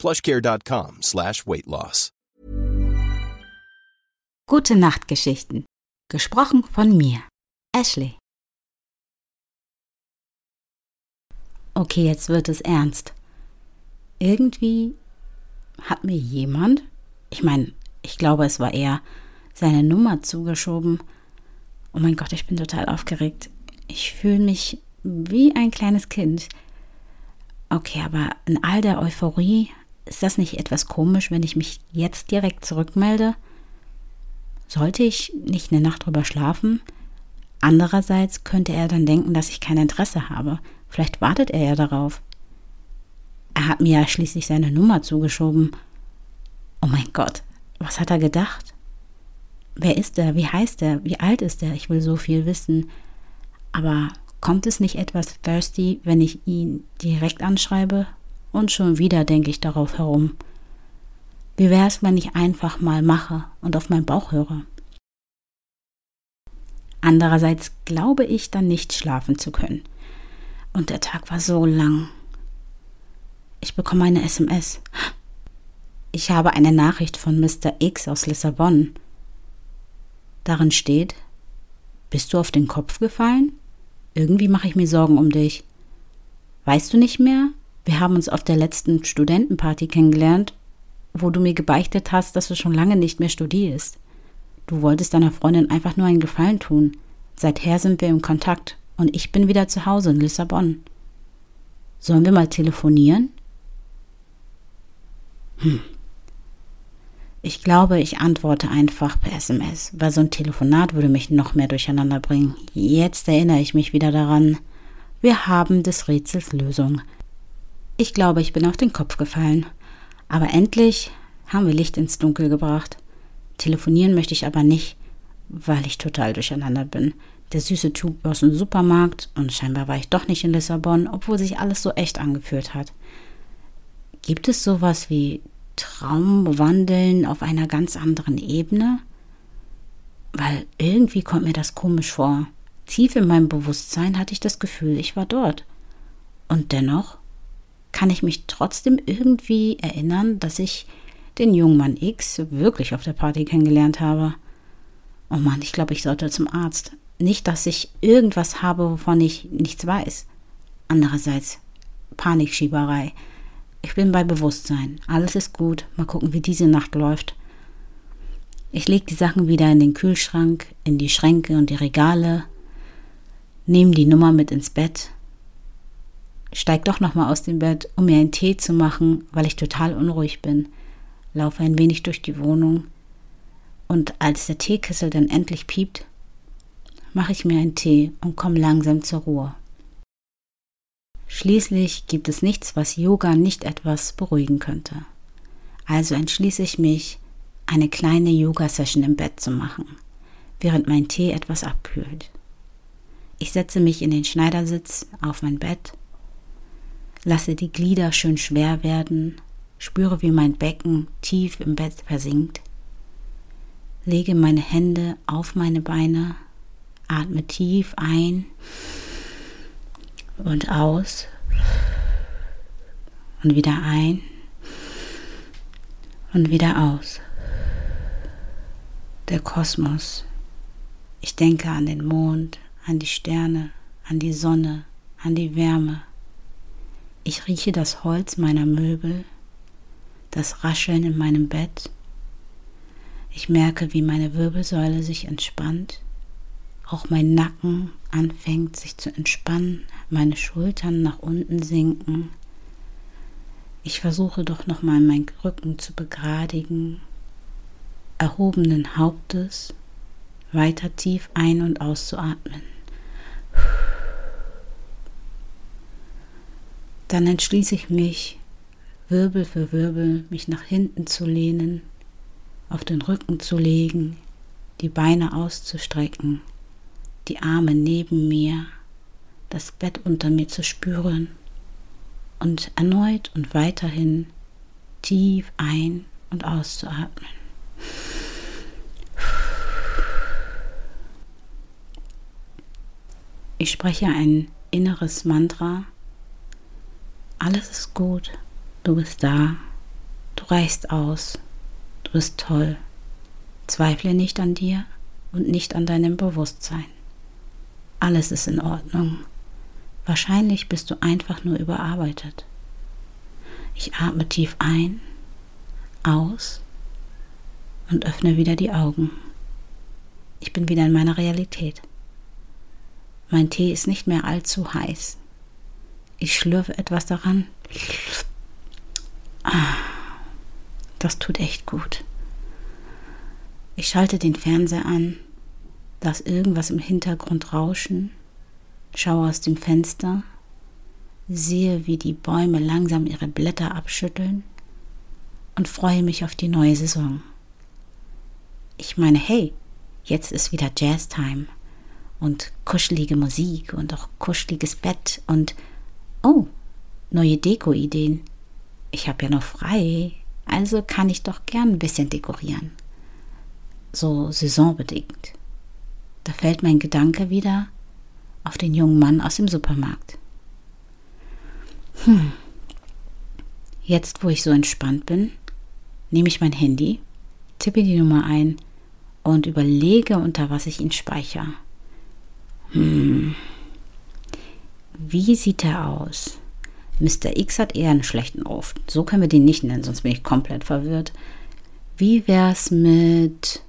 plushcare.com slash weight loss. Gute Nachtgeschichten. Gesprochen von mir, Ashley. Okay, jetzt wird es ernst. Irgendwie hat mir jemand, ich meine, ich glaube, es war er, seine Nummer zugeschoben. Oh mein Gott, ich bin total aufgeregt. Ich fühle mich wie ein kleines Kind. Okay, aber in all der Euphorie ist das nicht etwas komisch, wenn ich mich jetzt direkt zurückmelde? Sollte ich nicht eine Nacht drüber schlafen? Andererseits könnte er dann denken, dass ich kein Interesse habe. Vielleicht wartet er ja darauf. Er hat mir ja schließlich seine Nummer zugeschoben. Oh mein Gott, was hat er gedacht? Wer ist er? Wie heißt er? Wie alt ist er? Ich will so viel wissen. Aber kommt es nicht etwas thirsty, wenn ich ihn direkt anschreibe? Und schon wieder denke ich darauf herum. Wie wäre es, wenn ich einfach mal mache und auf meinen Bauch höre? Andererseits glaube ich dann nicht schlafen zu können. Und der Tag war so lang. Ich bekomme eine SMS. Ich habe eine Nachricht von Mr. X aus Lissabon. Darin steht, bist du auf den Kopf gefallen? Irgendwie mache ich mir Sorgen um dich. Weißt du nicht mehr? Wir haben uns auf der letzten Studentenparty kennengelernt, wo du mir gebeichtet hast, dass du schon lange nicht mehr studierst. Du wolltest deiner Freundin einfach nur einen Gefallen tun. Seither sind wir im Kontakt und ich bin wieder zu Hause in Lissabon. Sollen wir mal telefonieren? Hm, ich glaube, ich antworte einfach per SMS, weil so ein Telefonat würde mich noch mehr durcheinander bringen. Jetzt erinnere ich mich wieder daran. Wir haben des Rätsels Lösung. Ich glaube, ich bin auf den Kopf gefallen. Aber endlich haben wir Licht ins Dunkel gebracht. Telefonieren möchte ich aber nicht, weil ich total durcheinander bin. Der süße Typ aus dem Supermarkt und scheinbar war ich doch nicht in Lissabon, obwohl sich alles so echt angefühlt hat. Gibt es sowas wie Traumwandeln auf einer ganz anderen Ebene? Weil irgendwie kommt mir das komisch vor. Tief in meinem Bewusstsein hatte ich das Gefühl, ich war dort. Und dennoch kann ich mich trotzdem irgendwie erinnern, dass ich den jungen Mann X wirklich auf der Party kennengelernt habe. Oh Mann, ich glaube, ich sollte zum Arzt. Nicht, dass ich irgendwas habe, wovon ich nichts weiß. Andererseits Panikschieberei. Ich bin bei Bewusstsein. Alles ist gut. Mal gucken, wie diese Nacht läuft. Ich lege die Sachen wieder in den Kühlschrank, in die Schränke und die Regale, nehme die Nummer mit ins Bett, steig doch nochmal aus dem Bett, um mir einen Tee zu machen, weil ich total unruhig bin, laufe ein wenig durch die Wohnung und als der Teekessel dann endlich piept, mache ich mir einen Tee und komme langsam zur Ruhe. Schließlich gibt es nichts, was Yoga nicht etwas beruhigen könnte. Also entschließe ich mich, eine kleine Yoga-Session im Bett zu machen, während mein Tee etwas abkühlt. Ich setze mich in den Schneidersitz auf mein Bett, lasse die Glieder schön schwer werden, spüre, wie mein Becken tief im Bett versinkt, lege meine Hände auf meine Beine, atme tief ein und aus und wieder ein und wieder aus. Der Kosmos. Ich denke an den Mond, an die Sterne, an die Sonne, an die Wärme. Ich rieche das Holz meiner Möbel, das Rascheln in meinem Bett. Ich merke, wie meine Wirbelsäule sich entspannt auch mein Nacken anfängt sich zu entspannen, meine Schultern nach unten sinken. Ich versuche doch nochmal meinen Rücken zu begradigen, erhobenen Hauptes weiter tief ein- und auszuatmen. Dann entschließe ich mich, Wirbel für Wirbel, mich nach hinten zu lehnen, auf den Rücken zu legen, die Beine auszustrecken, die Arme neben mir, das Bett unter mir zu spüren und erneut und weiterhin tief ein- und auszuatmen. Ich spreche ein inneres Mantra. Alles ist gut. Du bist da. Du reichst aus. Du bist toll. Zweifle nicht an dir und nicht an deinem Bewusstsein. Alles ist in Ordnung. Wahrscheinlich bist du einfach nur überarbeitet. Ich atme tief ein, aus und öffne wieder die Augen. Ich bin wieder in meiner Realität. Mein Tee ist nicht mehr allzu heiß. Ich schlürfe etwas daran. Ah, das tut echt gut. Ich schalte den Fernseher an, lass irgendwas im Hintergrund rauschen, schaue aus dem Fenster, sehe, wie die Bäume langsam ihre Blätter abschütteln und freue mich auf die neue Saison. Ich meine, hey, jetzt ist wieder Jazztime und kuschelige Musik und auch kuscheliges Bett und oh, neue Deko-Ideen. Ich habe ja noch frei, also kann ich doch gern ein bisschen dekorieren. So saisonbedingt. Da fällt mein Gedanke wieder auf den jungen Mann aus dem Supermarkt. Hm. Jetzt, wo ich so entspannt bin, nehme ich mein Handy, tippe die Nummer ein und überlege, unter was ich ihn speichere. Hm. Wie sieht er aus? Mr. X hat eher einen schlechten Ruf. So können wir den nicht nennen, sonst bin ich komplett verwirrt. Wie wär's mit.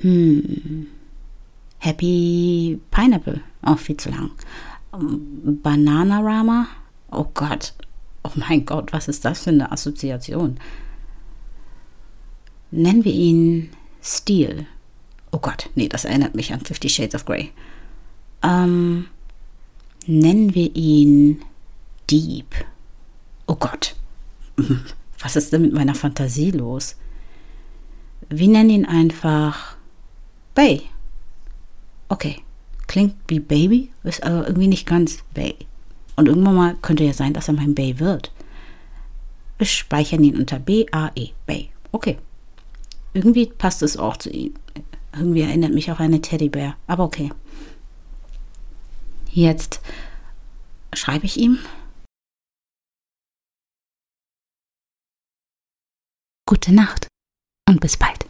Hm. Happy Pineapple. Auch viel zu lang. Bananarama. Oh Gott. Oh mein Gott, was ist das für eine Assoziation? Nennen wir ihn Steel. Oh Gott, nee, das erinnert mich an Fifty Shades of Grey. Ähm, nennen wir ihn Dieb. Oh Gott, was ist denn mit meiner Fantasie los? Wir nennen ihn einfach Bay. Okay, klingt wie Baby, ist aber irgendwie nicht ganz Bay. Und irgendwann mal könnte ja sein, dass er mein Bay wird. Wir speichern ihn unter B-A-E, Bay. Okay. Irgendwie passt es auch zu ihm. Irgendwie erinnert mich auch an einen Teddybär. Aber okay. Jetzt schreibe ich ihm. Gute Nacht und bis bald.